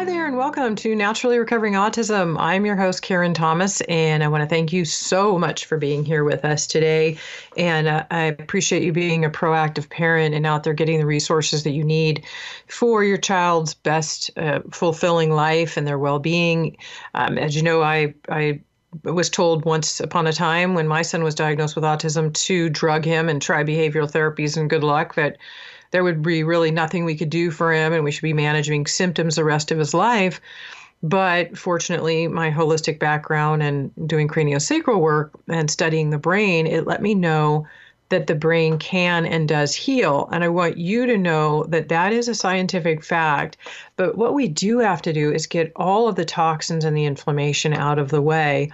Hi there, and welcome to Naturally Recovering Autism. I'm your host, Karen Thomas, and I want to thank you so much for being here with us today. And uh, I appreciate you being a proactive parent and out there getting the resources that you need for your child's best uh, fulfilling life and their well being. Um, as you know, I, I was told once upon a time when my son was diagnosed with autism to drug him and try behavioral therapies and good luck that there would be really nothing we could do for him and we should be managing symptoms the rest of his life. But fortunately, my holistic background and doing craniosacral work and studying the brain, it let me know that the brain can and does heal. And I want you to know that that is a scientific fact. But what we do have to do is get all of the toxins and the inflammation out of the way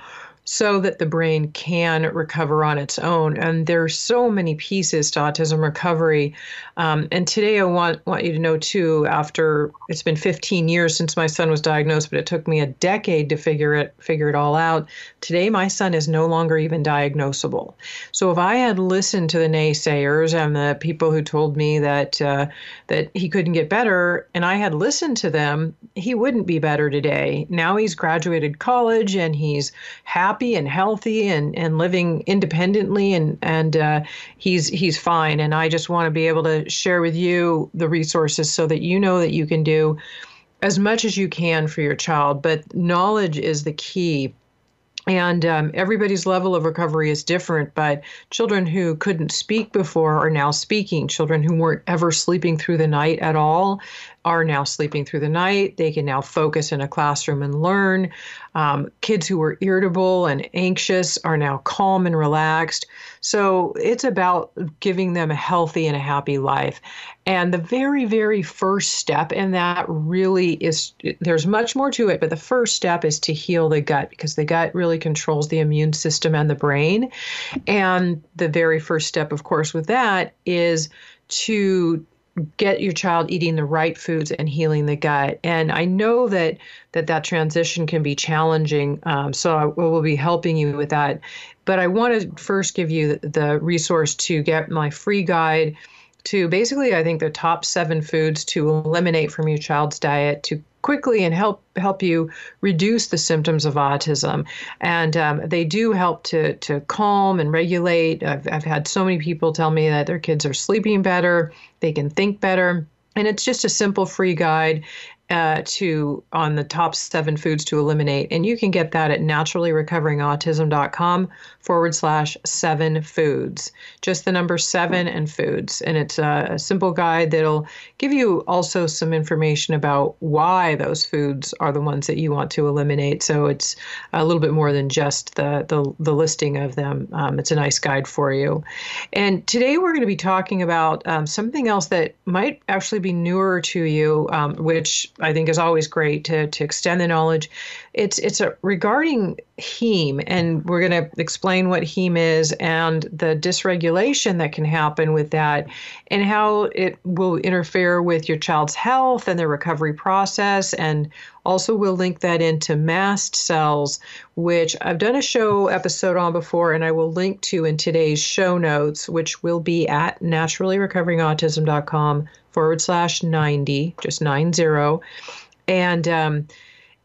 so that the brain can recover on its own. And there are so many pieces to autism recovery. Um, and today I want want you to know too. After it's been 15 years since my son was diagnosed, but it took me a decade to figure it figure it all out. Today my son is no longer even diagnosable. So if I had listened to the naysayers and the people who told me that uh, that he couldn't get better, and I had listened to them, he wouldn't be better today. Now he's graduated college and he's happy happy and healthy and, and living independently. And and uh, he's he's fine. And I just want to be able to share with you the resources so that you know that you can do as much as you can for your child. But knowledge is the key. And um, everybody's level of recovery is different but children who couldn't speak before are now speaking. Children who weren't ever sleeping through the night at all are now sleeping through the night. They can now focus in a classroom and learn. Um, kids who were irritable and anxious are now calm and relaxed. So it's about giving them a healthy and a happy life. And the very, very first step in that really is there's much more to it, but the first step is to heal the gut because the gut really controls the immune system and the brain. And the very first step, of course, with that is to get your child eating the right foods and healing the gut. And I know that that that transition can be challenging. Um, so I will be helping you with that. But I want to first give you the resource to get my free guide to basically, I think the top seven foods to eliminate from your child's diet to quickly and help help you reduce the symptoms of autism. And um, they do help to to calm and regulate. I've, I've had so many people tell me that their kids are sleeping better, they can think better. And it's just a simple free guide uh, to on the top seven foods to eliminate. And you can get that at naturallyrecoveringautism.com forward slash seven foods. Just the number seven and foods. And it's a, a, simple guide that'll give you also some information about why those foods are the ones that you want to eliminate. So it's a little bit more than just the, the, the listing of them. Um, it's a nice guide for you. And today we're going to be talking about um, something else that might actually be newer to you, um, which I think is always great to, to extend the knowledge. It's it's a, regarding heme, and we're going to explain what heme is and the dysregulation that can happen with that, and how it will interfere with your child's health and the recovery process, and also we'll link that into mast cells, which I've done a show episode on before, and I will link to in today's show notes, which will be at naturallyrecoveringautism.com forward slash 90, just 90. And, um,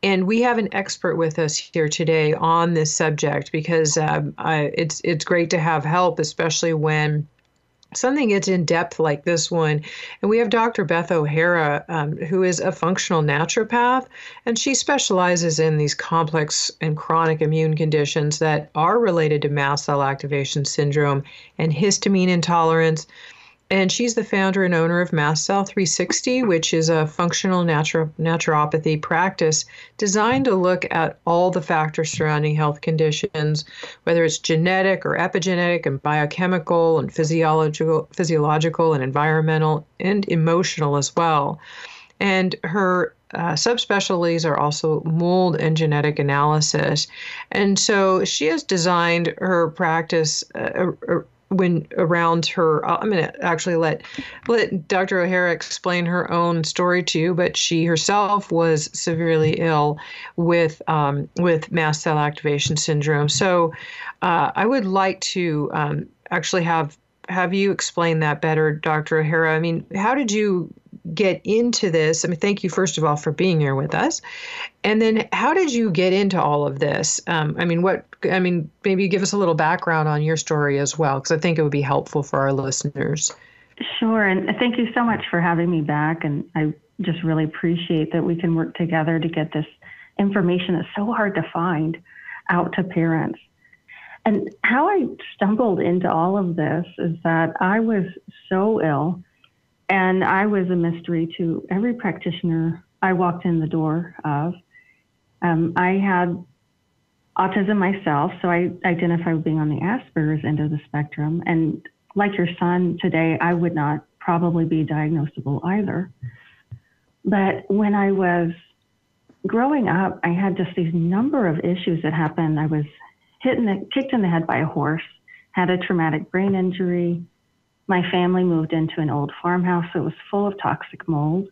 and we have an expert with us here today on this subject because um, I, it's it's great to have help, especially when something gets in depth like this one. And we have Dr. Beth O'Hara, um, who is a functional naturopath, and she specializes in these complex and chronic immune conditions that are related to mast cell activation syndrome and histamine intolerance and she's the founder and owner of Mast Cell 360, which is a functional naturo- naturopathy practice designed to look at all the factors surrounding health conditions, whether it's genetic or epigenetic and biochemical and physiological, physiological and environmental and emotional as well. And her uh, subspecialties are also mold and genetic analysis. And so she has designed her practice uh, uh when around her uh, i'm going to actually let let dr o'hara explain her own story to you but she herself was severely ill with um, with mast cell activation syndrome. So uh, i would like to um, actually have have you explain that better dr o'hara. I mean how did you get into this? I mean, thank you first of all for being here with us, and then how did you get into all of this? Um, I mean, what? I mean, maybe give us a little background on your story as well, because I think it would be helpful for our listeners. Sure, and thank you so much for having me back, and I just really appreciate that we can work together to get this information that's so hard to find out to parents. And how I stumbled into all of this is that I was so ill, and I was a mystery to every practitioner I walked in the door of. Um, I had autism myself, so I identify with being on the Asperger's end of the spectrum. And like your son today, I would not probably be diagnosable either. But when I was growing up, I had just these number of issues that happened. I was hit in the, kicked in the head by a horse, had a traumatic brain injury. My family moved into an old farmhouse that was full of toxic mold.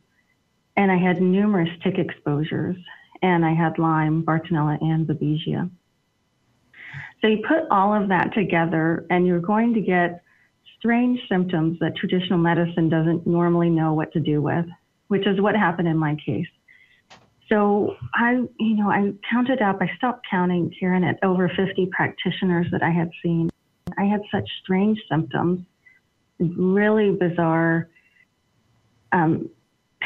And I had numerous tick exposures. And I had Lyme, Bartonella, and Babesia. So you put all of that together, and you're going to get strange symptoms that traditional medicine doesn't normally know what to do with, which is what happened in my case. So I, you know, I counted up, I stopped counting, Karen, at over 50 practitioners that I had seen. I had such strange symptoms, really bizarre, um,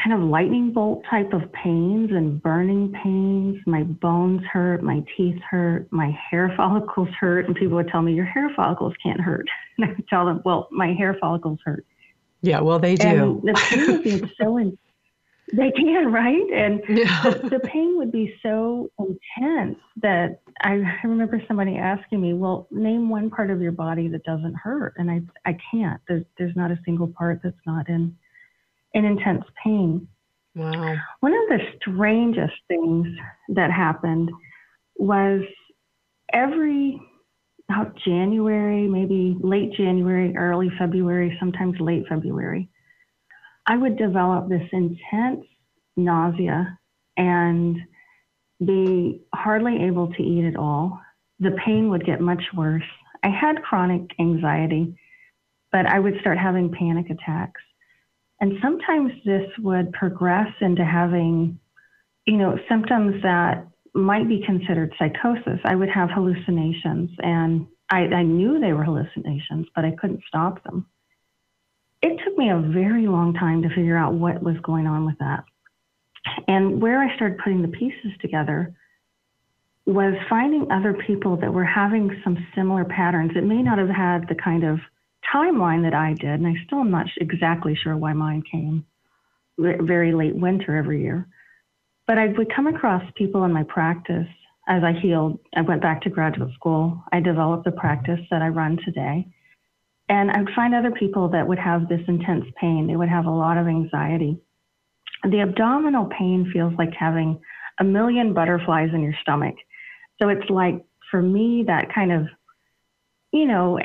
kind of lightning bolt type of pains and burning pains. My bones hurt, my teeth hurt, my hair follicles hurt. And people would tell me, Your hair follicles can't hurt. And I would tell them, Well, my hair follicles hurt. Yeah, well, they do. And the pain would be so intense. They can, right? And yeah. the, the, pain would be so intense that I remember somebody asking me, "Well, name one part of your body that doesn't hurt," and I I can't. There's there's not a single part that's not in in intense pain. Wow. One of the strangest things that happened was every about January, maybe late January, early February, sometimes late February. I would develop this intense nausea and be hardly able to eat at all. The pain would get much worse. I had chronic anxiety, but I would start having panic attacks. And sometimes this would progress into having, you know, symptoms that might be considered psychosis. I would have hallucinations, and I, I knew they were hallucinations, but I couldn't stop them it took me a very long time to figure out what was going on with that. And where I started putting the pieces together was finding other people that were having some similar patterns. It may not have had the kind of timeline that I did, and I still am not exactly sure why mine came very late winter every year. But I would come across people in my practice as I healed. I went back to graduate school. I developed the practice that I run today. And I'd find other people that would have this intense pain. They would have a lot of anxiety. The abdominal pain feels like having a million butterflies in your stomach. So it's like, for me, that kind of, you know,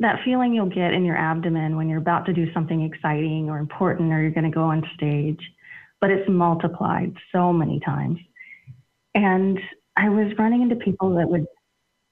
that feeling you'll get in your abdomen when you're about to do something exciting or important or you're going to go on stage, but it's multiplied so many times. And I was running into people that would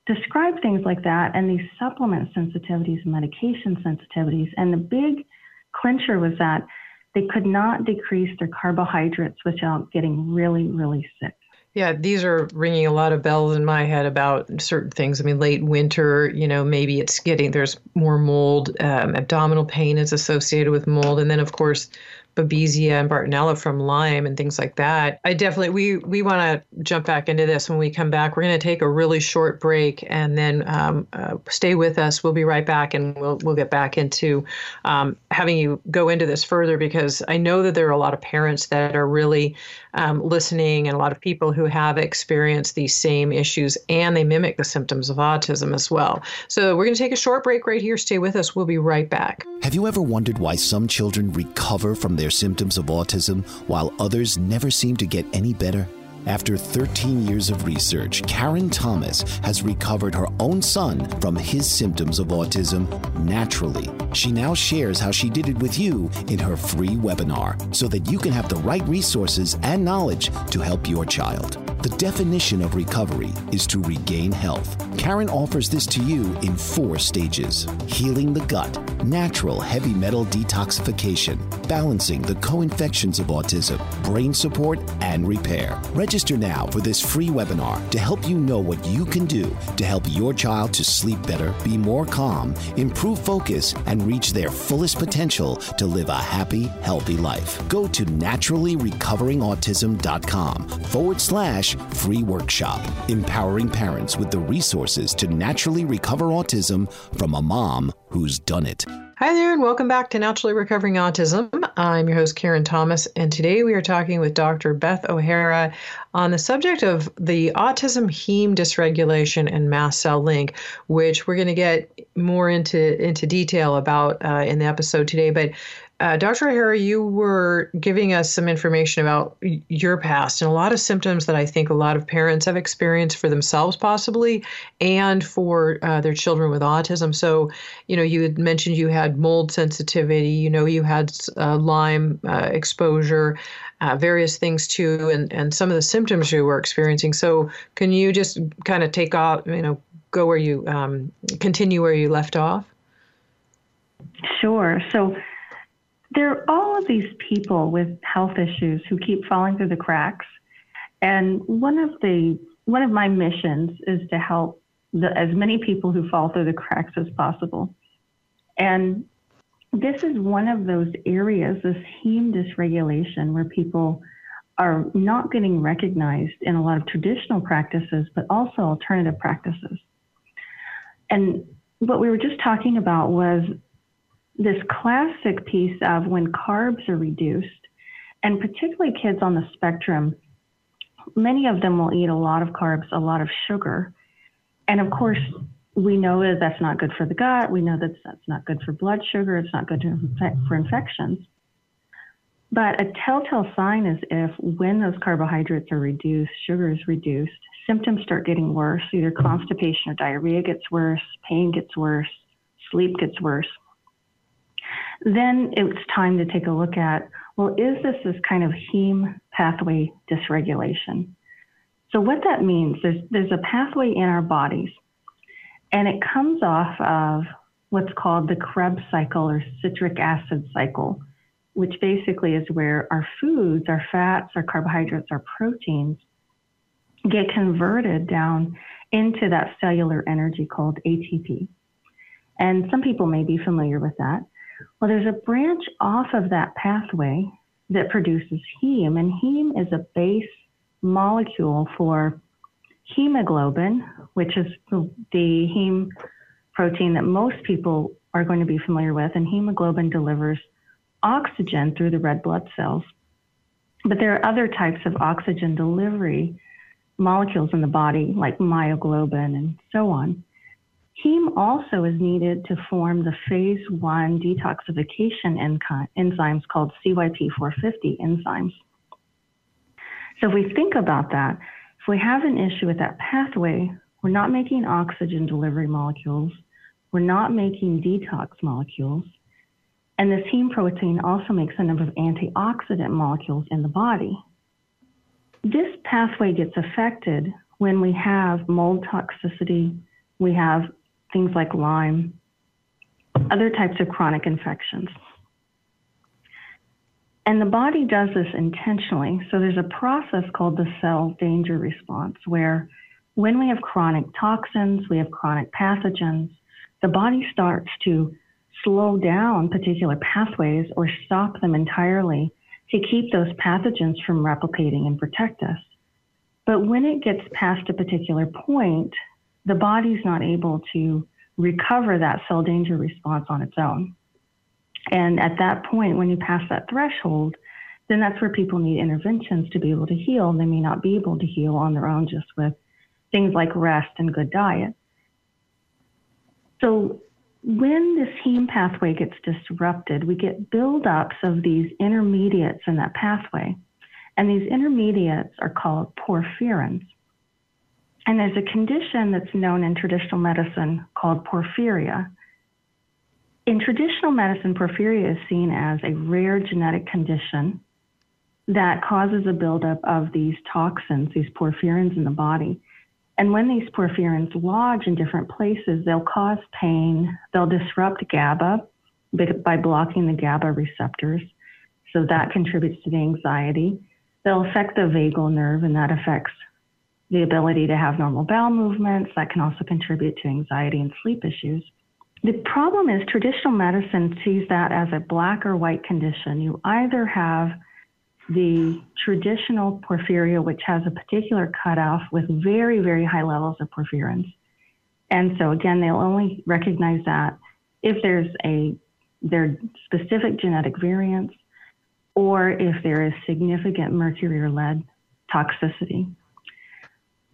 describe things like that and these supplement sensitivities, medication sensitivities. And the big clincher was that they could not decrease their carbohydrates without getting really, really sick. Yeah, these are ringing a lot of bells in my head about certain things. I mean, late winter, you know, maybe it's getting, there's more mold, um, abdominal pain is associated with mold. And then, of course, Babesia and Bartonella from Lyme and things like that. I definitely we we want to jump back into this when we come back. We're going to take a really short break and then um, uh, stay with us. We'll be right back and we'll we'll get back into um, having you go into this further because I know that there are a lot of parents that are really um, listening and a lot of people who have experienced these same issues and they mimic the symptoms of autism as well. So we're going to take a short break right here. Stay with us. We'll be right back. Have you ever wondered why some children recover from their symptoms of autism while others never seem to get any better? After 13 years of research, Karen Thomas has recovered her own son from his symptoms of autism naturally. She now shares how she did it with you in her free webinar so that you can have the right resources and knowledge to help your child. The definition of recovery is to regain health. Karen offers this to you in four stages healing the gut, natural heavy metal detoxification, balancing the co infections of autism, brain support, and repair. Register now for this free webinar to help you know what you can do to help your child to sleep better, be more calm, improve focus, and reach their fullest potential to live a happy, healthy life. Go to naturallyrecoveringautism.com forward slash free workshop, empowering parents with the resources to naturally recover autism from a mom who's done it. Hi there, and welcome back to Naturally Recovering Autism. I'm your host, Karen Thomas, and today we are talking with Dr. Beth O'Hara on the subject of the autism heme dysregulation and mast cell link, which we're going to get more into into detail about uh, in the episode today. But uh, Dr. O'Hara, you were giving us some information about your past and a lot of symptoms that I think a lot of parents have experienced for themselves, possibly, and for uh, their children with autism. So, you know, you had mentioned you had mold sensitivity, you know, you had uh, Lyme uh, exposure, uh, various things too, and, and some of the symptoms you were experiencing. So, can you just kind of take off, you know, go where you um, continue where you left off? Sure. So, there are all of these people with health issues who keep falling through the cracks. And one of the one of my missions is to help the, as many people who fall through the cracks as possible. And this is one of those areas, this heme dysregulation, where people are not getting recognized in a lot of traditional practices, but also alternative practices. And what we were just talking about was this classic piece of when carbs are reduced, and particularly kids on the spectrum, many of them will eat a lot of carbs, a lot of sugar. And of course, we know that that's not good for the gut. We know that that's not good for blood sugar. It's not good for infections. But a telltale sign is if when those carbohydrates are reduced, sugar is reduced, symptoms start getting worse. Either constipation or diarrhea gets worse, pain gets worse, sleep gets worse then it's time to take a look at well, is this this kind of heme pathway dysregulation? So, what that means is there's a pathway in our bodies, and it comes off of what's called the Krebs cycle or citric acid cycle, which basically is where our foods, our fats, our carbohydrates, our proteins get converted down into that cellular energy called ATP. And some people may be familiar with that. Well, there's a branch off of that pathway that produces heme, and heme is a base molecule for hemoglobin, which is the heme protein that most people are going to be familiar with, and hemoglobin delivers oxygen through the red blood cells. But there are other types of oxygen delivery molecules in the body, like myoglobin and so on. Heme also is needed to form the phase one detoxification enzymes called CYP450 enzymes. So if we think about that, if we have an issue with that pathway, we're not making oxygen delivery molecules, we're not making detox molecules, and this heme protein also makes a number of antioxidant molecules in the body. This pathway gets affected when we have mold toxicity, we have things like Lyme, other types of chronic infections. And the body does this intentionally. So there's a process called the cell danger response, where when we have chronic toxins, we have chronic pathogens, the body starts to slow down particular pathways or stop them entirely to keep those pathogens from replicating and protect us. But when it gets past a particular point, the body's not able to recover that cell danger response on its own. And at that point, when you pass that threshold, then that's where people need interventions to be able to heal. They may not be able to heal on their own just with things like rest and good diet. So when this heme pathway gets disrupted, we get buildups of these intermediates in that pathway. And these intermediates are called porphyrins. And there's a condition that's known in traditional medicine called porphyria. In traditional medicine, porphyria is seen as a rare genetic condition that causes a buildup of these toxins, these porphyrins in the body. And when these porphyrins lodge in different places, they'll cause pain, they'll disrupt GABA by blocking the GABA receptors. So that contributes to the anxiety. They'll affect the vagal nerve, and that affects the ability to have normal bowel movements. That can also contribute to anxiety and sleep issues. The problem is traditional medicine sees that as a black or white condition. You either have the traditional porphyria, which has a particular cutoff with very, very high levels of porphyrins. And so again, they'll only recognize that if there's a their specific genetic variants or if there is significant mercury or lead toxicity.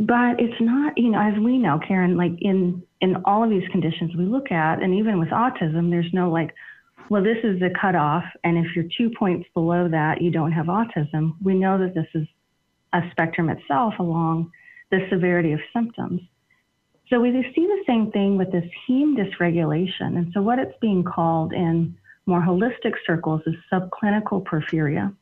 But it's not, you know, as we know, Karen, like in in all of these conditions we look at, and even with autism, there's no like, well, this is the cutoff, and if you're two points below that, you don't have autism. We know that this is a spectrum itself along the severity of symptoms. So we see the same thing with this heme dysregulation. And so what it's being called in more holistic circles is subclinical porphyria,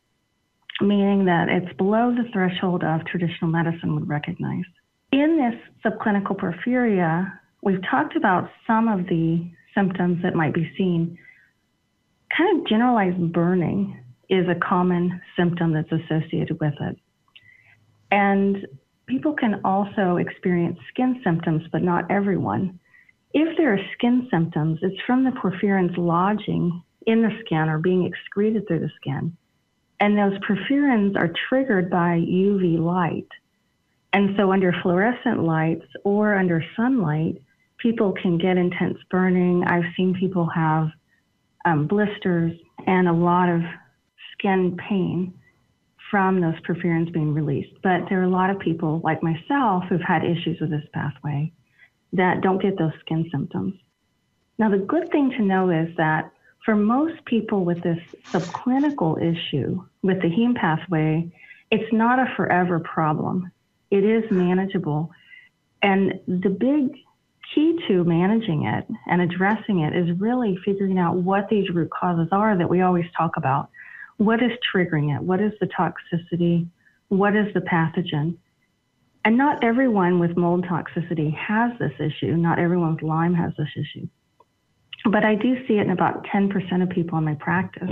meaning that it's below the threshold of traditional medicine would recognize. In this subclinical porphyria, we've talked about some of the symptoms that might be seen. Kind of generalized burning is a common symptom that's associated with it. And people can also experience skin symptoms, but not everyone. If there are skin symptoms, it's from the porphyrins lodging in the skin or being excreted through the skin. And those porphyrins are triggered by UV light. And so, under fluorescent lights or under sunlight, people can get intense burning. I've seen people have um, blisters and a lot of skin pain from those porphyrins being released. But there are a lot of people, like myself, who've had issues with this pathway that don't get those skin symptoms. Now, the good thing to know is that for most people with this subclinical issue with the heme pathway, it's not a forever problem. It is manageable. And the big key to managing it and addressing it is really figuring out what these root causes are that we always talk about. What is triggering it? What is the toxicity? What is the pathogen? And not everyone with mold toxicity has this issue. Not everyone with Lyme has this issue. But I do see it in about 10% of people in my practice.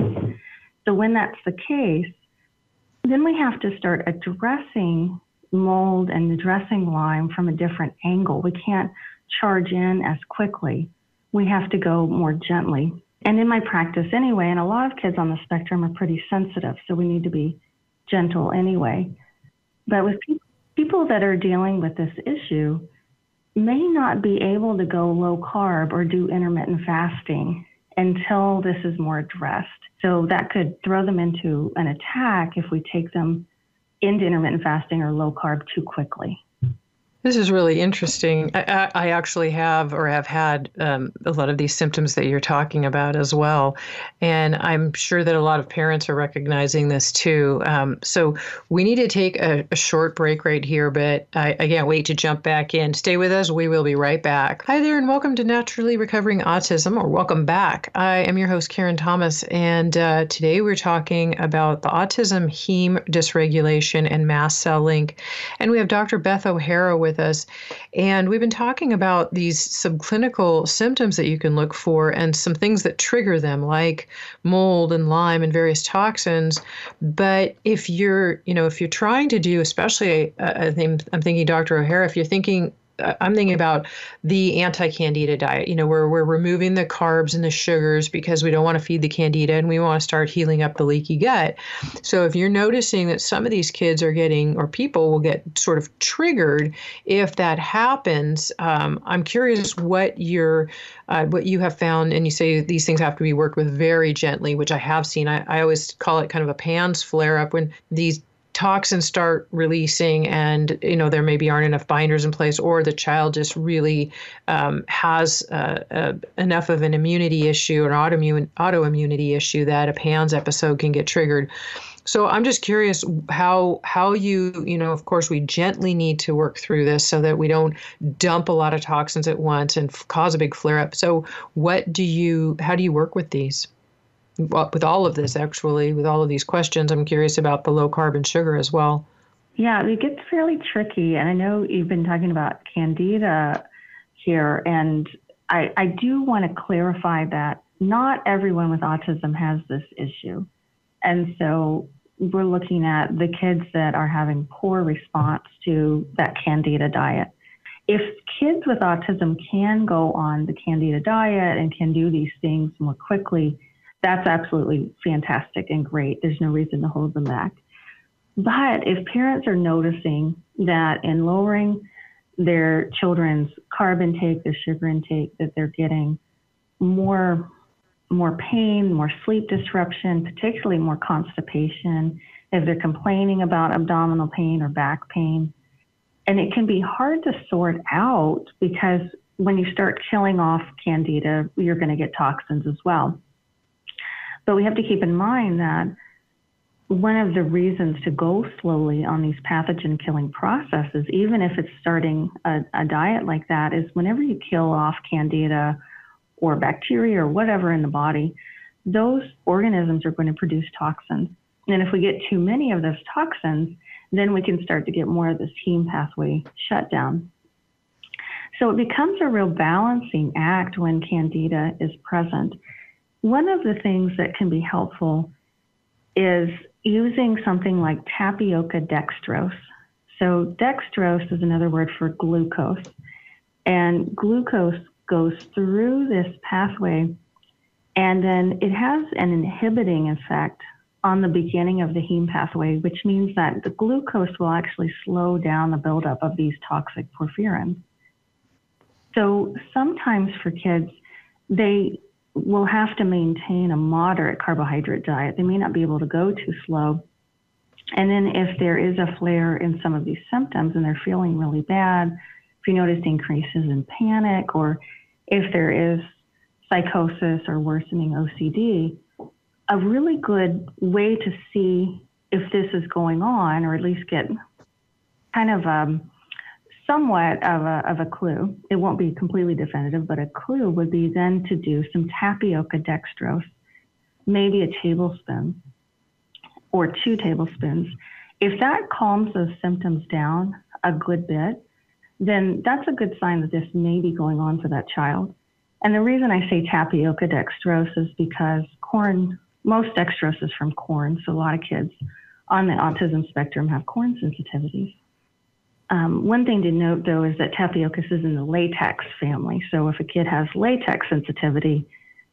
So when that's the case, then we have to start addressing mold and addressing Lyme from a different angle. We can't charge in as quickly. We have to go more gently. And in my practice anyway, and a lot of kids on the spectrum are pretty sensitive, so we need to be gentle anyway. But with people that are dealing with this issue, may not be able to go low carb or do intermittent fasting until this is more addressed. So that could throw them into an attack if we take them into intermittent fasting or low carb too quickly. This is really interesting. I, I, actually have or have had um, a lot of these symptoms that you're talking about as well. And I'm sure that a lot of parents are recognizing this too. Um, so we need to take a, a, short break right here, but I, I, can't wait to jump back in. Stay with us. We will be right back. Hi there, and welcome to Naturally Recovering Autism, or welcome back. I am your host, Karen Thomas, and uh, today we're talking about the autism heme dysregulation and mast cell link. And we have Dr. Beth O'Hara with with us. And we've been talking about these subclinical symptoms that you can look for and some things that trigger them, like mold and Lyme and various toxins. But if you're, you know, if you're trying to do, especially, uh, I think I'm thinking Dr. O'Hara, if you're thinking I'm thinking about the anti-candida diet, you know, where we're removing the carbs and the sugars because we don't want to feed the candida and we want to start healing up the leaky gut. So if you're noticing that some of these kids are getting, or people will get sort of triggered if that happens, um, I'm curious what your uh, what you have found, and you say these things have to be worked with very gently, which I have seen. I, I always call it kind of a PANS flare up when these toxins start releasing and you know there maybe aren't enough binders in place or the child just really um, has uh, uh, enough of an immunity issue an autoimmune autoimmunity issue that a PANS episode can get triggered. So i'm just curious how how you you know of course we gently need to work through this so that we don't dump a lot of toxins at once and f- cause a big flare up. So what do you how do you work with these with all of this, actually, with all of these questions. I'm curious about the low carbon sugar as well. Yeah, it gets fairly tricky. And I know you've been talking about candida here. And I, I do want to clarify that not everyone with autism has this issue. And so we're looking at the kids that are having poor response to that candida diet. If kids with autism can go on the candida diet and can do these things more quickly, that's absolutely fantastic and great. There's no reason to hold them back. But if parents are noticing that in lowering their children's carb intake, their sugar intake, that they're getting more more pain, more sleep disruption, particularly more constipation, if they're complaining about abdominal pain or back pain. And it can be hard to sort out because when you start killing off candida, you're going to get toxins as well. But we have to keep in mind that one of the reasons to go slowly on these pathogen killing processes, even if it's starting a, a, diet like that, is whenever you kill off candida or bacteria or whatever in the body, those organisms are going to produce toxins. And if we get too many of those toxins, then we can start to get more of this heme pathway shut down. So it becomes a real balancing act when candida is present. One of the things that can be helpful is using something like tapioca dextrose. So, dextrose is another word for glucose. And glucose goes through this pathway, and then it has an inhibiting effect on the beginning of the heme pathway, which means that the glucose will actually slow down the buildup of these toxic porphyrins. So, sometimes for kids, they will have to maintain a moderate carbohydrate diet. They may not be able to go too slow. And then if there is a flare in some of these symptoms and they're feeling really bad, if you notice increases in panic or if there is psychosis or worsening OCD, a really good way to see if this is going on or at least get kind of um, somewhat of a, of a clue. It won't be completely definitive, but a clue would be then to do some tapioca dextrose, maybe a tablespoon or two tablespoons. If that calms those symptoms down a good bit, then that's a good sign that this may be going on for that child. And the reason I say tapioca dextrose is because corn, most dextrose is from corn, so a lot of kids on the autism spectrum have corn sensitivities. Um, one thing to note, though, is that tapioca is in the latex family. So if a kid has latex sensitivity,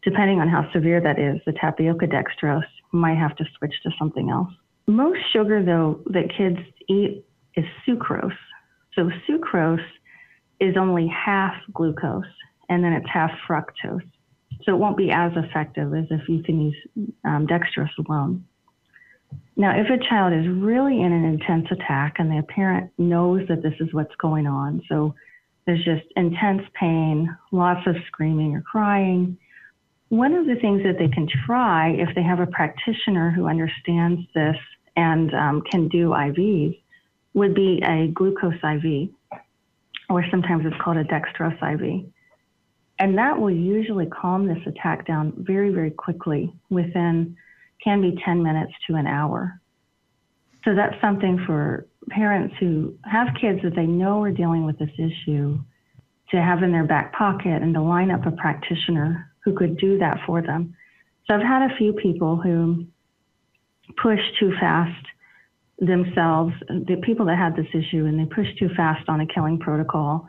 depending on how severe that is, the tapioca dextrose might have to switch to something else. Most sugar, though, that kids eat is sucrose. So sucrose is only half glucose, and then it's half fructose. So it won't be as effective as if you can use um, dextrose alone. Now, if a child is really in an intense attack and the parent knows that this is what's going on, so there's just intense pain, lots of screaming or crying, one of the things that they can try if they have a practitioner who understands this and um, can do IVs would be a glucose IV, or sometimes it's called a dextrose IV. And that will usually calm this attack down very, very quickly within can be 10 minutes to an hour. So that's something for parents who have kids that they know are dealing with this issue to have in their back pocket and to line up a practitioner who could do that for them. So I've had a few people who push too fast themselves, the people that had this issue, and they pushed too fast on a killing protocol,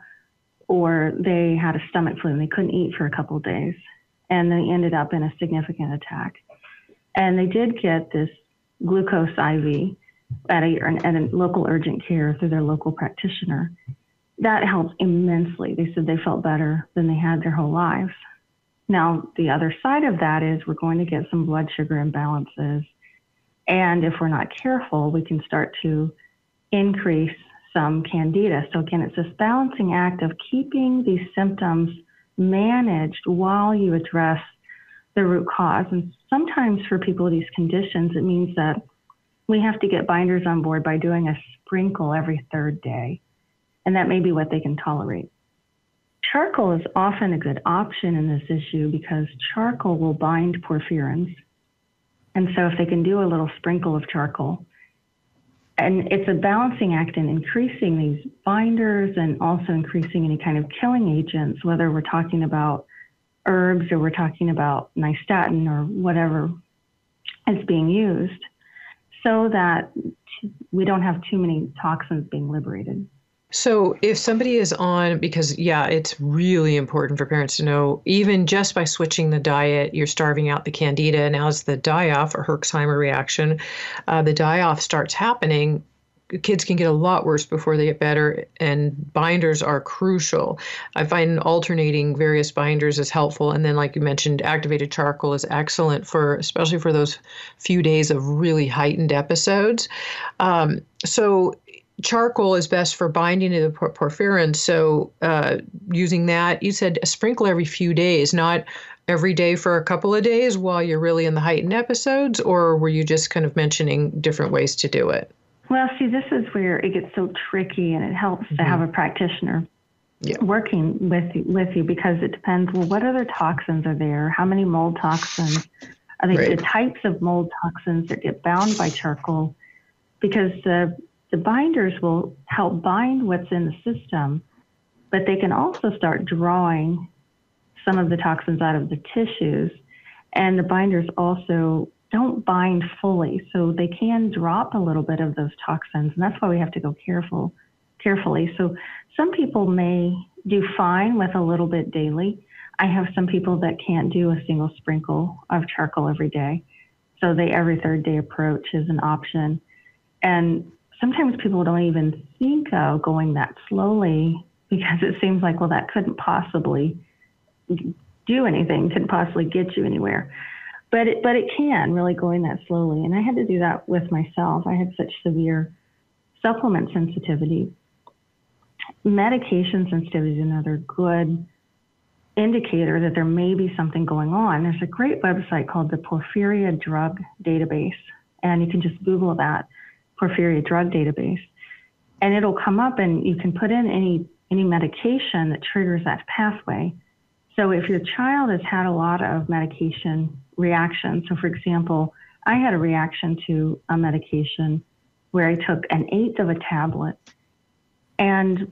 or they had a stomach flu and they couldn't eat for a couple of days, and they ended up in a significant attack. And they did get this glucose IV at a, at a local urgent care through their local practitioner. That helped immensely. They said they felt better than they had their whole lives. Now, the other side of that is we're going to get some blood sugar imbalances. And if we're not careful, we can start to increase some candida. So, again, it's this balancing act of keeping these symptoms managed while you address the root cause. And sometimes for people with these conditions, it means that we have to get binders on board by doing a sprinkle every third day. And that may be what they can tolerate. Charcoal is often a good option in this issue because charcoal will bind porphyrins And so if they can do a little sprinkle of charcoal, and it's a balancing act in increasing these binders and also increasing any kind of killing agents, whether we're talking about herbs or we're talking about nystatin or whatever is being used, so that we don't have too many toxins being liberated. So, if somebody is on, because yeah, it's really important for parents to know, even just by switching the diet, you're starving out the candida. And as the die off or Herxheimer reaction, uh, the die off starts happening, kids can get a lot worse before they get better, and binders are crucial. I find alternating various binders is helpful, and then, like you mentioned, activated charcoal is excellent for, especially for those few days of really heightened episodes. Um, so charcoal is best for binding to the porphyrin. So uh, using that, you said a sprinkle every few days, not every day for a couple of days while you're really in the heightened episodes, or were you just kind of mentioning different ways to do it? Well, see, this is where it gets so tricky, and it helps mm-hmm. to have a practitioner yeah. working with with you because it depends. Well, what other toxins are there? How many mold toxins? Are they right. the types of mold toxins that get bound by charcoal? Because the the binders will help bind what's in the system, but they can also start drawing some of the toxins out of the tissues. And the binders also don't bind fully, so they can drop a little bit of those toxins, and that's why we have to go careful, carefully. So some people may do fine with a little bit daily. I have some people that can't do a single sprinkle of charcoal every day, so the every third day approach is an option. And sometimes people don't even think of going that slowly because it seems like, well, that couldn't possibly do anything, couldn't possibly get you anywhere. But it, but it can really going that slowly. And I had to do that with myself. I had such severe supplement sensitivity. Medication sensitivity is another good indicator that there may be something going on. There's a great website called the Porphyria Drug Database, and you can just Google that porphyria drug database. And it'll come up and you can put in any, any medication that triggers that pathway. So if your child has had a lot of medication reactions, so for example, I had a reaction to a medication where I took an eighth of a tablet and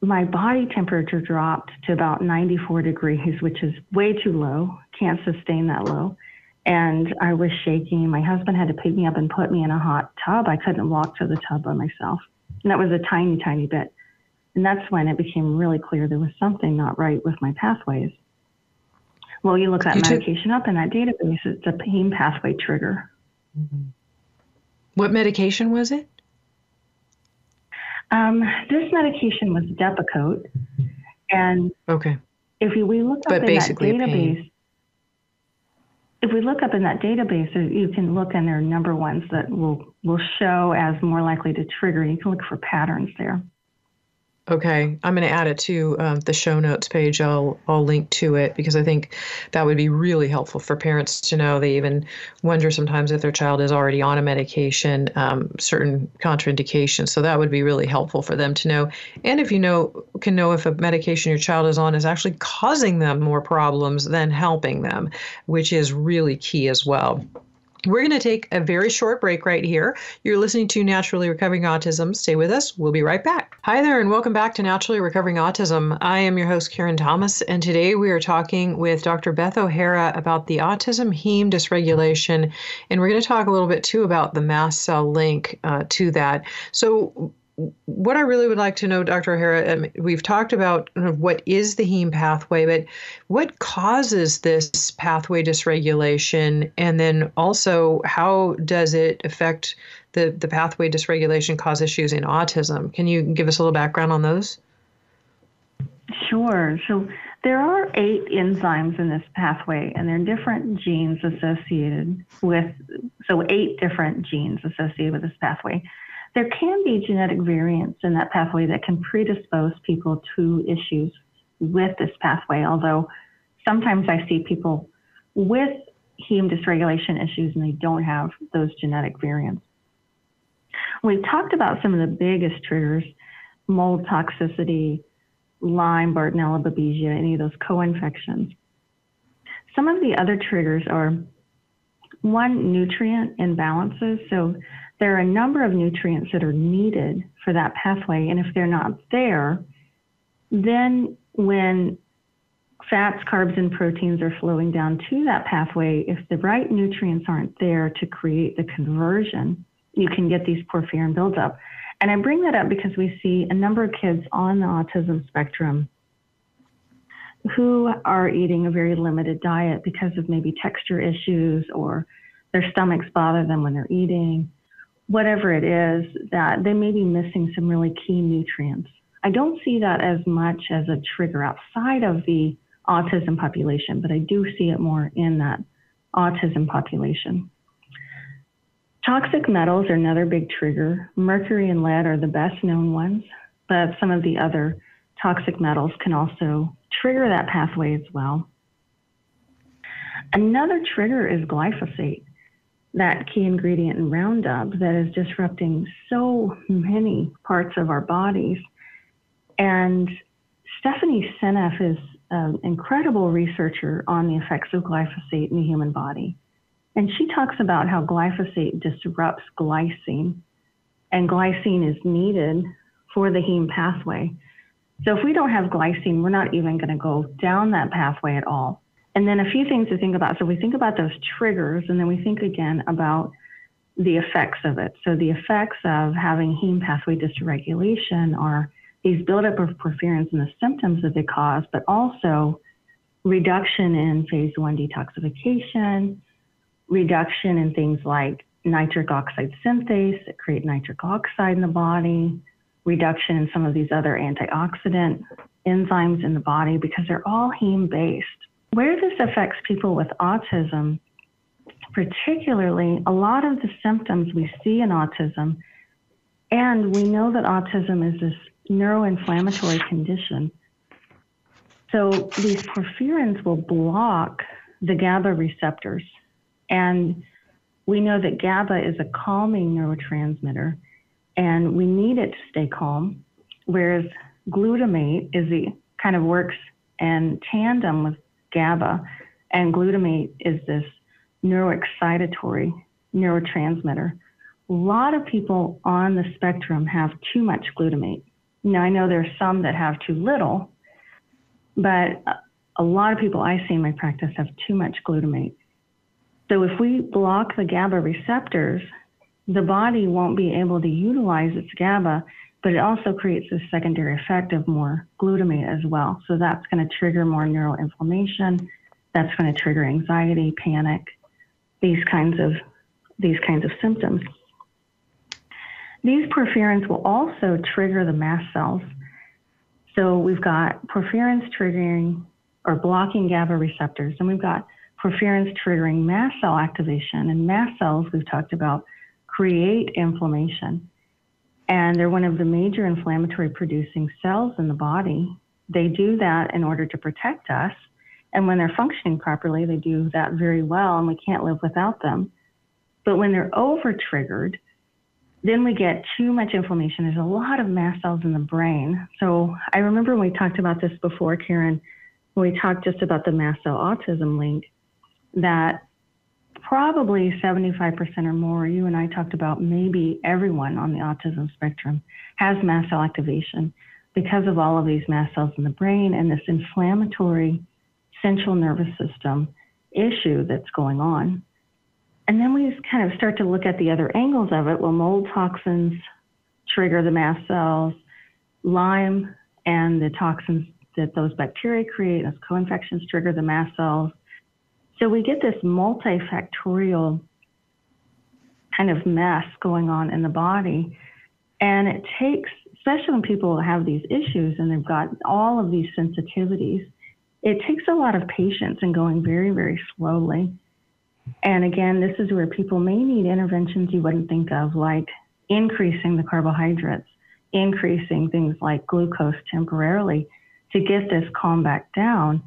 my body temperature dropped to about 94 degrees, which is way too low, can't sustain that low and I was shaking. My husband had to pick me up and put me in a hot tub. I couldn't walk to the tub by myself. And that was a tiny, tiny bit. And that's when it became really clear there was something not right with my pathways. Well, you look that you medication took- up in that database, it's a pain pathway trigger. Mm-hmm. What medication was it? Um, this medication was Depakote. And okay. if we look up but in that database, if we look up in that database, you can look and there are number ones that will, will show as more likely to trigger. You can look for patterns there. Okay, I'm going to add it to um, the show notes page. I'll I'll link to it because I think that would be really helpful for parents to know. They even wonder sometimes if their child is already on a medication, um, certain contraindications. So that would be really helpful for them to know. And if you know can know if a medication your child is on is actually causing them more problems than helping them, which is really key as well. We're going to take a very short break right here. You're listening to Naturally Recovering Autism. Stay with us. We'll be right back. Hi there, and welcome back to Naturally Recovering Autism. I am your host, Karen Thomas, and today we are talking with Dr. Beth O'Hara about the autism heme dysregulation, and we're going to talk a little bit too about the mast cell link uh, to that. So, what I really would like to know, Dr. O'Hara, um, we've talked about what is the heme pathway, but what causes this pathway dysregulation? And then also, how does it affect the, the pathway dysregulation cause issues in autism? Can you give us a little background on those? Sure. So there are eight enzymes in this pathway, and there are different genes associated with, so eight different genes associated with this pathway there can be genetic variants in that pathway that can predispose people to issues with this pathway, although sometimes I see people with heme dysregulation issues and they don't have those genetic variants. We've talked about some of the biggest triggers mold toxicity, Lyme, Bartonella, Babesia, any of those co infections. Some of the other triggers are one, nutrient imbalances. So there are a number of nutrients that are needed for that pathway. And if they're not there, then when fats, carbs, and proteins are flowing down to that pathway, if the right nutrients aren't there to create the conversion, you can get these porphyrin buildup. And I bring that up because we see a number of kids on the autism spectrum who are eating a very limited diet because of maybe texture issues or their stomachs bother them when they're eating, whatever it is, that they may be missing some really key nutrients. I don't see that as much as a trigger outside of the autism population, but I do see it more in that autism population. Toxic metals are another big trigger. Mercury and lead are the best known ones, but some of the other toxic metals can also trigger that pathway as well. Another trigger is glyphosate, that key ingredient in Roundup that is disrupting so many parts of our bodies. And Stephanie Seneff is an incredible researcher on the effects of glyphosate in the human body. And she talks about how glyphosate disrupts glycine, and glycine is needed for the heme pathway. So if we don't have glycine, we're not even going to go down that pathway at all. And then a few things to think about. So we think about those triggers, and then we think again about the effects of it. So the effects of having heme pathway dysregulation are these buildup of porphyrins and the symptoms that they cause, but also reduction in phase one detoxification, reduction in things like nitric oxide synthase that create nitric oxide in the body, reduction in some of these other antioxidant enzymes in the body because they're all heme based. Where this affects people with autism, particularly a lot of the symptoms we see in autism, and we know that autism is this neuroinflammatory condition. So these porphyrins will block the GABA receptors and we know that GABA is a calming neurotransmitter and we need it to stay calm, whereas glutamate is the kind of works in tandem with GABA, and glutamate is this neuroexcitatory neurotransmitter. A lot of people on the spectrum have too much glutamate. Now, I know there's some that have too little, but a lot of people I see in my practice have too much glutamate. So if we block the GABA receptors, the body won't be able to utilize its GABA, but it also creates a secondary effect of more glutamate as well. So that's going to trigger more neuroinflammation. That's going to trigger anxiety, panic, these kinds of these kinds of symptoms. These porphyrins will also trigger the mast cells. So we've got porphyrins triggering or blocking GABA receptors, and we've got porphyrins triggering mast cell activation. And mast cells, we've talked about, create inflammation. And they're one of the major inflammatory producing cells in the body. They do that in order to protect us. And when they're functioning properly, they do that very well, and we can't live without them. But when they're over triggered, then we get too much inflammation. There's a lot of mast cells in the brain. So I remember when we talked about this before, Karen, when we talked just about the mast cell autism link that probably 75% or more, you and I talked about maybe everyone on the autism spectrum has mast cell activation because of all of these mast cells in the brain and this inflammatory central nervous system issue that's going on. And then we just kind of start to look at the other angles of it. Well, mold toxins trigger the mast cells, Lyme and the toxins that those bacteria create, those co-infections trigger the mast cells. So we get this multifactorial kind of mess going on in the body. And it takes, especially when people have these issues and they've got all of these sensitivities, it takes a lot of patience and going very, very slowly. And again, this is where people may need interventions you wouldn't think of, like increasing the carbohydrates, increasing things like glucose temporarily to get this calm back down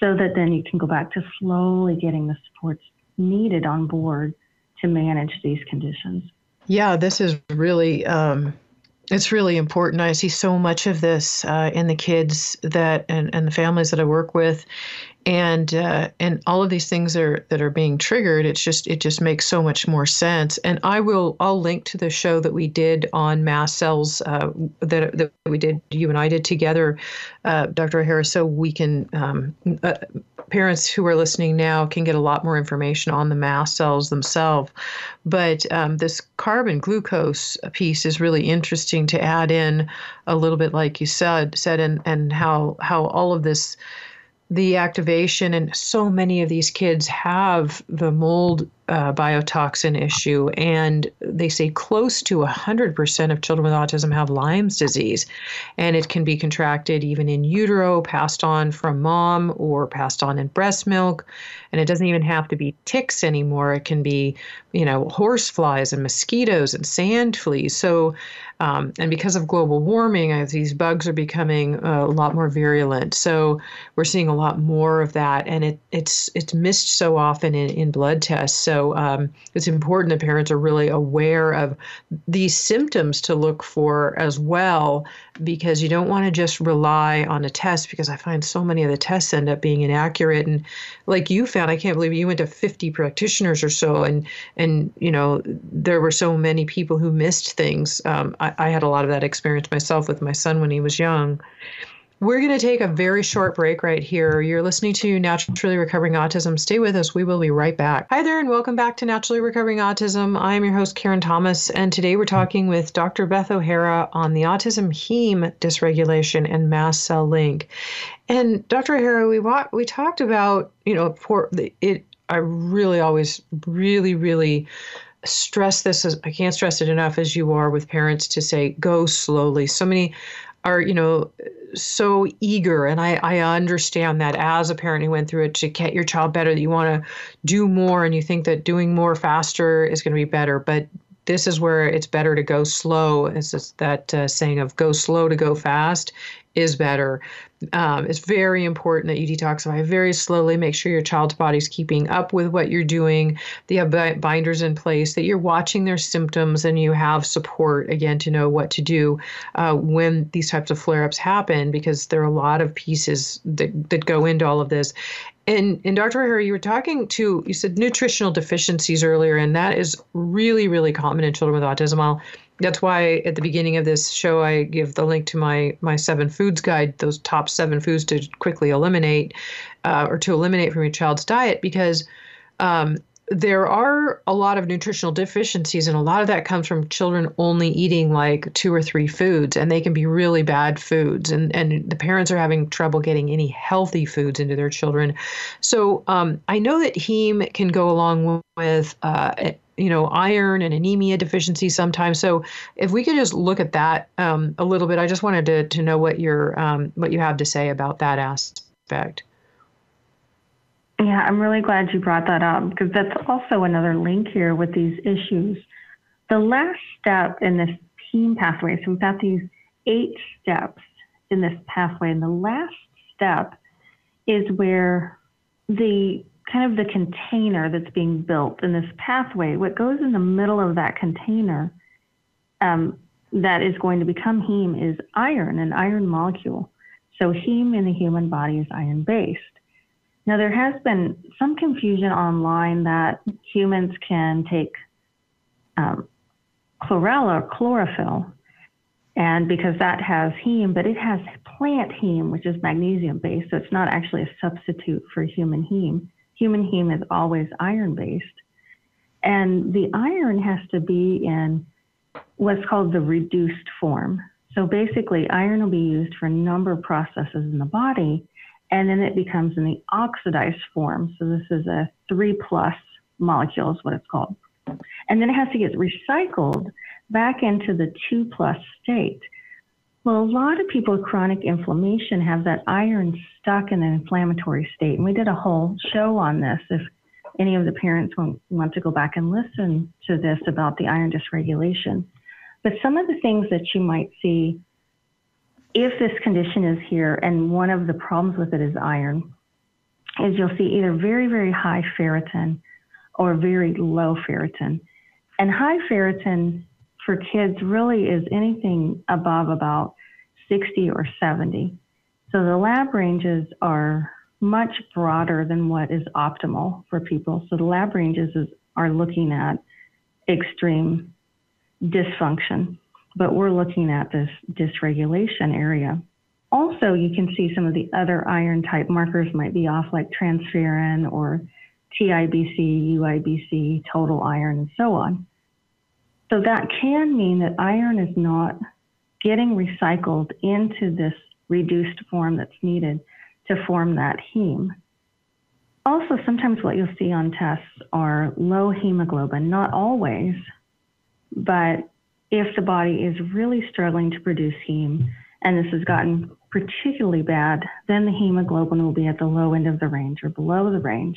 so that then you can go back to slowly getting the supports needed on board to manage these conditions. Yeah, this is really um, it's really important. I see so much of this uh, in the kids that and, and the families that I work with, and uh, and all of these things are that are being triggered. It's just it just makes so much more sense. And I will I'll link to the show that we did on mast cells uh, that that we did you and I did together, uh, Dr. Harris, so we can um, uh, parents who are listening now can get a lot more information on the mast cells themselves. But um, this carbon glucose piece is really interesting to add in a little bit, like you said, said, and and how how all of this the activation and so many of these kids have the mold uh, biotoxin issue, and they say close to 100% of children with autism have Lyme's disease. And it can be contracted even in utero, passed on from mom, or passed on in breast milk. And it doesn't even have to be ticks anymore. It can be, you know, horse flies and mosquitoes and sand fleas. So, um, and because of global warming, these bugs are becoming uh, a lot more virulent. So we're seeing a lot more of that, and it, it's it's missed so often in, in blood tests. So so um, it's important that parents are really aware of these symptoms to look for as well, because you don't want to just rely on a test. Because I find so many of the tests end up being inaccurate, and like you found, I can't believe you went to 50 practitioners or so, and and you know there were so many people who missed things. Um, I, I had a lot of that experience myself with my son when he was young. We're going to take a very short break right here. You're listening to Naturally Recovering Autism. Stay with us. We will be right back. Hi there, and welcome back to Naturally Recovering Autism. I'm your host, Karen Thomas, and today we're talking with Dr. Beth O'Hara on the autism heme dysregulation and mast cell link. And Dr. O'Hara, we we talked about you know it. I really always really really stress this as I can't stress it enough as you are with parents to say go slowly. So many are you know so eager and I, I understand that as a parent who went through it to get your child better that you want to do more and you think that doing more faster is going to be better but this is where it's better to go slow. It's that uh, saying of go slow to go fast is better. Um, it's very important that you detoxify very slowly. Make sure your child's body's keeping up with what you're doing. That you have binders in place, that you're watching their symptoms, and you have support again to know what to do uh, when these types of flare ups happen, because there are a lot of pieces that, that go into all of this. And, and Dr. O'Hara, you were talking to, you said nutritional deficiencies earlier, and that is really, really common in children with autism. I'll that's why at the beginning of this show I give the link to my my seven foods guide, those top seven foods to quickly eliminate uh, or to eliminate from your child's diet because um, there are a lot of nutritional deficiencies, and a lot of that comes from children only eating like two or three foods, and they can be really bad foods. And, and the parents are having trouble getting any healthy foods into their children. So um, I know that heme can go along with uh, you know, iron and anemia deficiency sometimes. So if we could just look at that um, a little bit, I just wanted to, to know what your um, what you have to say about that aspect. Yeah, I'm really glad you brought that up because that's also another link here with these issues. The last step in this heme pathway, so we've got these eight steps in this pathway, and the last step is where the kind of the container that's being built in this pathway, what goes in the middle of that container um, that is going to become heme is iron, an iron molecule. So heme in the human body is iron based. Now, there has been some confusion online that humans can take um, chlorella or chlorophyll, and because that has heme, but it has plant heme, which is magnesium based, so it's not actually a substitute for human heme human heme is always iron based. And the iron has to be in what's called the reduced form. So basically, iron will be used for a number of processes in the body, and then it becomes in the oxidized form. So this is a three plus molecule, is what it's called. And then it has to get recycled back into the two plus state. Well, a lot of people with chronic inflammation have that iron stuck in an inflammatory state. And we did a whole show on this. If any of the parents want, to go back and listen to this about the iron dysregulation. But some of the things that you might see if this condition is here, and one of the problems with it is iron, is you'll see either very, very high ferritin or very low ferritin. And high ferritin for kids really is anything above about 60 or 70. So the lab ranges are much broader than what is optimal for people. So the lab ranges is, are looking at extreme dysfunction, but we're looking at this dysregulation area. Also, you can see some of the other iron type markers might be off, like transferrin or TIBC, UIBC, total iron, and so on. So that can mean that iron is not getting recycled into this reduced form that's needed to form that heme. Also, sometimes what you'll see on tests are low hemoglobin, not always, but if the body is really struggling to produce heme and this has gotten particularly bad, then the hemoglobin will be at the low end of the range or below the range.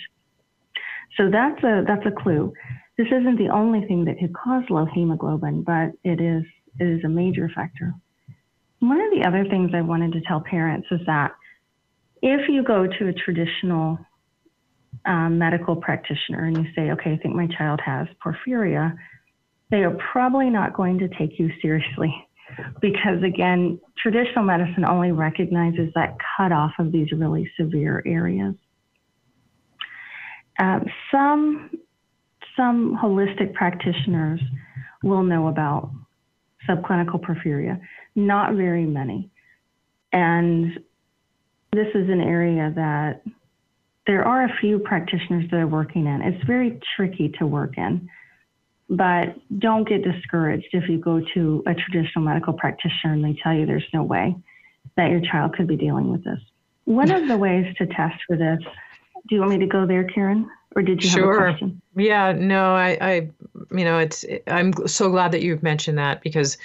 So that's a that's a clue. This isn't the only thing that could cause low hemoglobin, but it is it is a major factor. One of the other things I wanted to tell parents is that if you go to a traditional um, medical practitioner and you say, okay, I think my child has porphyria, they are probably not going to take you seriously because, again, traditional medicine only recognizes that cutoff of these really severe areas. Um, some some holistic practitioners will know about subclinical porphyria, not very many. And this is an area that there are a few practitioners that are working in. It's very tricky to work in, but don't get discouraged if you go to a traditional medical practitioner and they tell you there's no way that your child could be dealing with this. One of the ways to test for this do you want me to go there, Karen? Or did you sure. have a question? Yeah, no, I, I, you know, it's. I'm so glad that you've mentioned that because,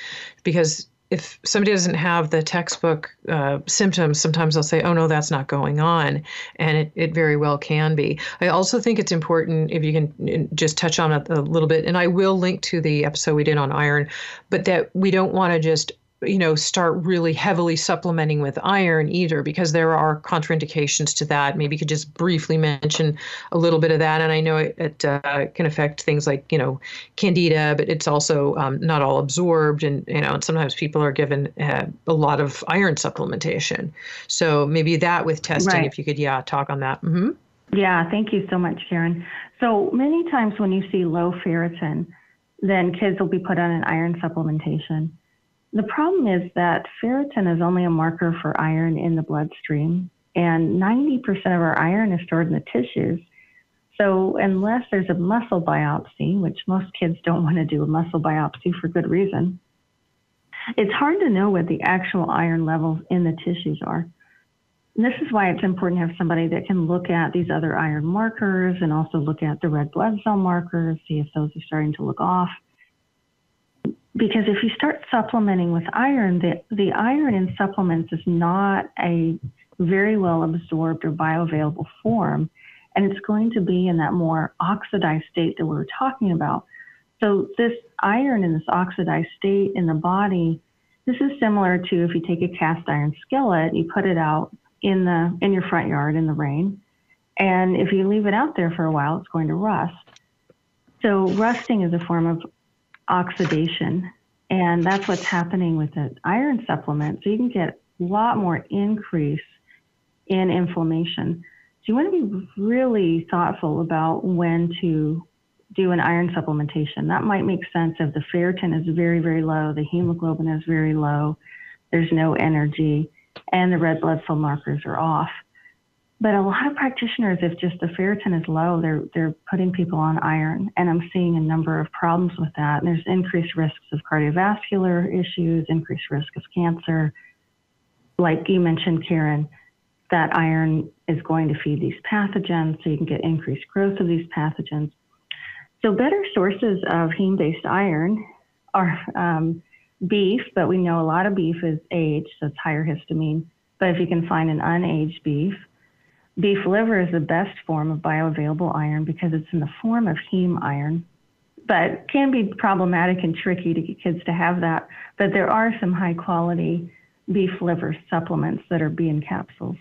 because if somebody doesn't have the textbook uh, symptoms, sometimes they'll say, oh, no, that's not going on. And it, it very well can be. I also think it's important if you can just touch on it a little bit, and I will link to the episode we did on iron, but that we don't want to just you know start really heavily supplementing with iron either because there are contraindications to that. Maybe you could just briefly mention a little bit of that. And i know it, it uh, can affect things like you know candida but it's also um, not all absorbed. And you know and sometimes people are given uh, a lot of iron supplementation. So maybe that with testing right. if you could yeah talk on that. Mm-hmm. yeah thank you so much karen. So many times when you see low ferritin then kids will be put on an iron supplementation the problem is that ferritin is only a marker for iron in the bloodstream, and 90% of our iron is stored in the tissues. So, unless there's a muscle biopsy, which most kids don't want to do a muscle biopsy for good reason, it's hard to know what the actual iron levels in the tissues are. And this is why it's important to have somebody that can look at these other iron markers and also look at the red blood cell markers, see if those are starting to look off because if you start supplementing with iron, the, the iron in supplements is not a very well absorbed or bioavailable form, and it's going to be in that more oxidized state that we are talking about. So, this iron in this oxidized state in the body, this is similar to if you take a cast iron skillet, you put it out in the in your front yard in the rain, and if you leave it out there for a while, it's going to rust. So, rusting is a form of oxidation. And that's what's happening with the iron supplement. So you can get a lot more increase in inflammation. So you want to be really thoughtful about when to do an iron supplementation. That might make sense if the ferritin is very, very low, the hemoglobin is very low, there's no energy, and the red blood cell markers are off. But a lot of practitioners, if just the ferritin is low, they're they're putting people on iron, and I'm seeing a number of problems with that. And there's increased risks of cardiovascular issues, increased risk of cancer. Like you mentioned, Karen, that iron is going to feed these pathogens, so you can get increased growth of these pathogens. So better sources of heme-based iron are um, beef, but we know a lot of beef is aged, so it's higher histamine. But if you can find an unaged beef, Beef liver is the best form of bioavailable iron because it's in the form of heme iron, but can be problematic and tricky to get kids to have that. But there are some high quality beef liver supplements that are being capsules.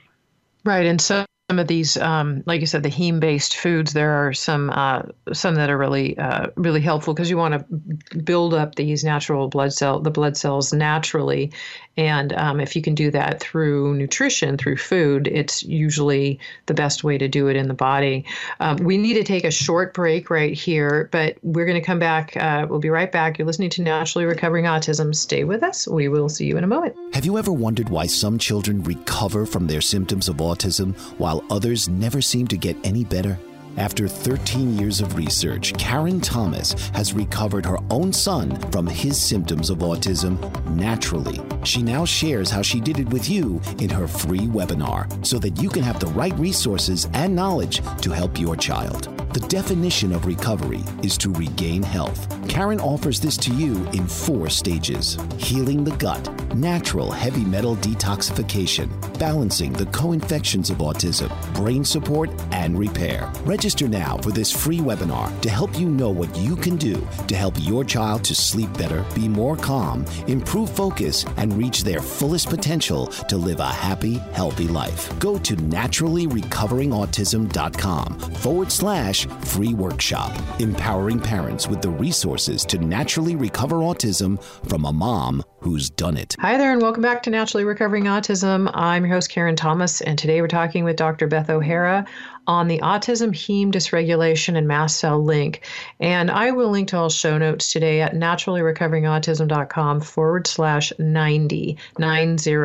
Right. And so some of these, um, like you said, the heme-based foods, there are some uh, some that are really uh, really helpful because you want to build up these natural blood cell the blood cells naturally, and um, if you can do that through nutrition, through food, it's usually the best way to do it in the body. Um, we need to take a short break right here, but we're going to come back. Uh, we'll be right back. You're listening to Naturally Recovering Autism. Stay with us. We will see you in a moment. Have you ever wondered why some children recover from their symptoms of autism while while others never seem to get any better? After 13 years of research, Karen Thomas has recovered her own son from his symptoms of autism naturally. She now shares how she did it with you in her free webinar so that you can have the right resources and knowledge to help your child. The definition of recovery is to regain health. Karen offers this to you in four stages healing the gut, natural heavy metal detoxification, balancing the co infections of autism, brain support, and repair. Register now for this free webinar to help you know what you can do to help your child to sleep better, be more calm, improve focus, and reach their fullest potential to live a happy, healthy life. Go to naturallyrecoveringautism.com forward slash free workshop, empowering parents with the resources to naturally recover autism from a mom who's done it. Hi there, and welcome back to Naturally Recovering Autism. I'm your host, Karen Thomas, and today we're talking with Dr. Beth O'Hara on the autism heme dysregulation and mast cell link. And I will link to all show notes today at naturallyrecoveringautism.com forward slash 90, 90,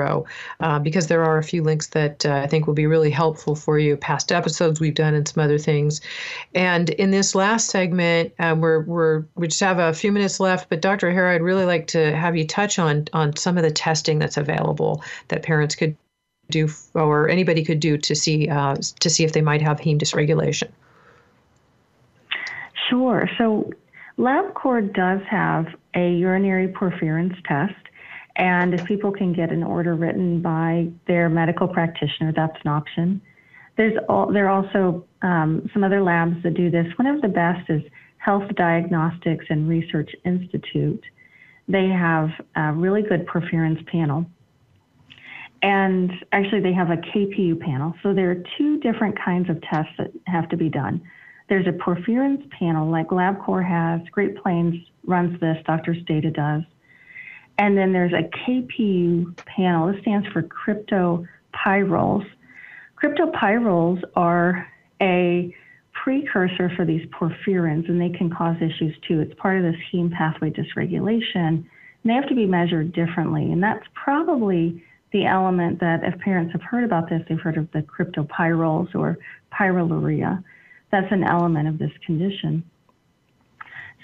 uh, because there are a few links that uh, I think will be really helpful for you. Past episodes we've done and some other things. And in this last segment, um, we're, we're, we just have a few minutes left, but Dr. O'Hara, I'd really like to have you touch on, on some of the testing that's available that parents could do or anybody could do to see uh, to see if they might have heme dysregulation? Sure. So LabCorp does have a urinary porphyrin test, and if people can get an order written by their medical practitioner, that's an option. There's all, there are also um, some other labs that do this. One of the best is Health Diagnostics and Research Institute. They have a really good porphyrins panel and actually, they have a KPU panel. So there are two different kinds of tests that have to be done. There's a porphyrins panel, like LabCorp has, Great Plains runs this, Doctor's Data does. And then there's a KPU panel. This stands for cryptopyrroles. Cryptopyrroles are a precursor for these porphyrins, and they can cause issues too. It's part of this heme pathway dysregulation. And they have to be measured differently, and that's probably the element that if parents have heard about this, they've heard of the cryptopyrroles or pyroluria. That's an element of this condition.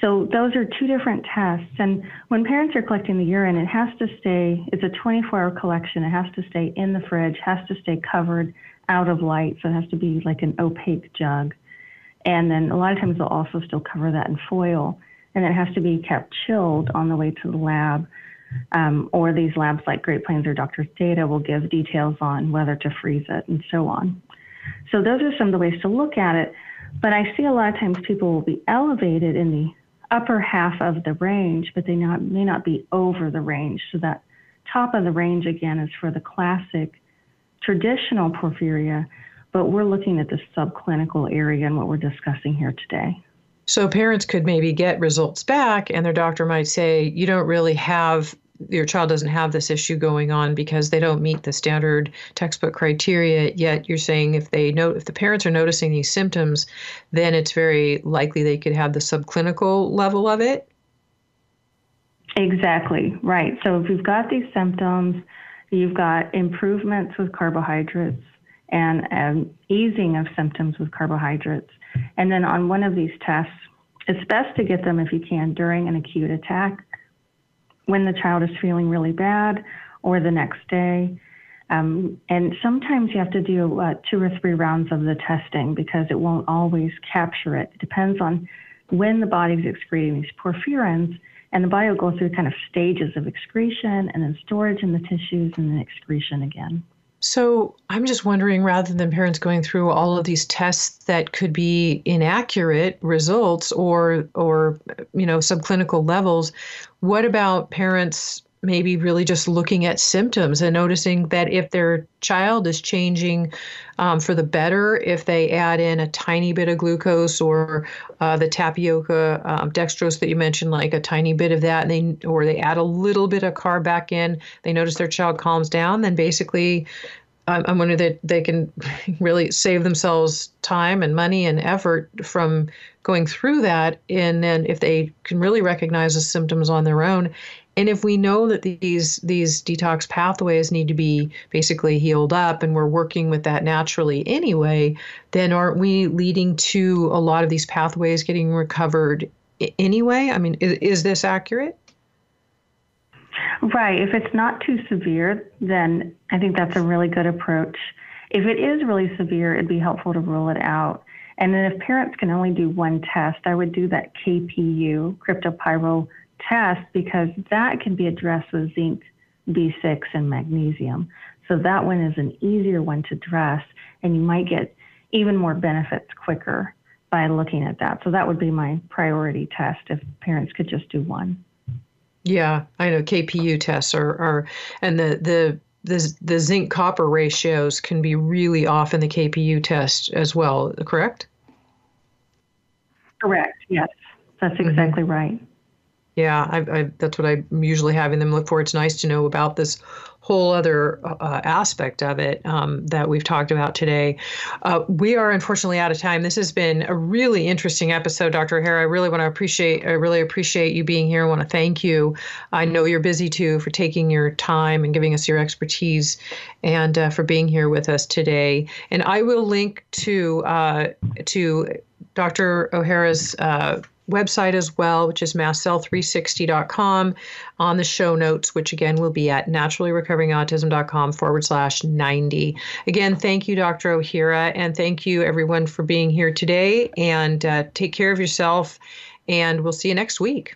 So those are two different tests. And when parents are collecting the urine, it has to stay, it's a 24 hour collection. It has to stay in the fridge, has to stay covered out of light. So it has to be like an opaque jug. And then a lot of times they'll also still cover that in foil. And it has to be kept chilled on the way to the lab um, or these labs like Great Plains or Doctor's Data will give details on whether to freeze it and so on. So those are some of the ways to look at it. But I see a lot of times people will be elevated in the upper half of the range, but they not, may not be over the range. So that top of the range again is for the classic traditional porphyria, but we're looking at the subclinical area and what we're discussing here today. So parents could maybe get results back, and their doctor might say, You don't really have, your child doesn't have this issue going on because they don't meet the standard textbook criteria. Yet you're saying if they know, if the parents are noticing these symptoms, then it's very likely they could have the subclinical level of it. Exactly, right. So if you've got these symptoms, you've got improvements with carbohydrates and um, easing of symptoms with carbohydrates and then on one of these tests, it's best to get them if you can during an acute attack when the child is feeling really bad or the next day. Um, and sometimes you have to do uh, two or three rounds of the testing because it won't always capture it. It depends on when the body's excreting these porphyrins, and the body will go through kind of stages of excretion and then storage in the tissues and then excretion again. So I'm just wondering rather than parents going through all of these tests that could be inaccurate results or or you know subclinical levels, what about parents maybe really just looking at symptoms and noticing that if their child is changing um, for the better, if they add in a tiny bit of glucose or uh, the tapioca um, dextrose that you mentioned, like a tiny bit of that, and they or they add a little bit of carb back in, they notice their child calms down, then basically I'm wondering that they can really save themselves time and money and effort from going through that. And then if they can really recognize the symptoms on their own, and if we know that these these detox pathways need to be basically healed up, and we're working with that naturally anyway, then aren't we leading to a lot of these pathways getting recovered anyway? I mean, is, is this accurate? Right. If it's not too severe, then I think that's a really good approach. If it is really severe, it'd be helpful to rule it out. And then if parents can only do one test, I would do that KPU, cryptopyrrole test, because that can be addressed with zinc, B6, and magnesium. So that one is an easier one to address, and you might get even more benefits quicker by looking at that. So that would be my priority test if parents could just do one. Yeah, I know KPU tests are, are and the, the the the zinc copper ratios can be really off in the KPU test as well, correct? Correct. Yes, that's mm-hmm. exactly mm-hmm. right. Yeah, I, I, that's what I'm usually having them look for. It's nice to know about this whole other uh, aspect of it um, that we've talked about today. Uh, we are unfortunately out of time. This has been a really interesting episode, Dr. O'Hara. I really want to appreciate. I really appreciate you being here. I want to thank you. I know you're busy too for taking your time and giving us your expertise, and uh, for being here with us today. And I will link to uh, to Dr. O'Hara's uh, website as well, which is mastcell360.com, on the show notes, which again will be at naturallyrecoveringautism.com forward slash 90. Again, thank you, Dr. O'Hara, and thank you everyone for being here today. And uh, take care of yourself, and we'll see you next week.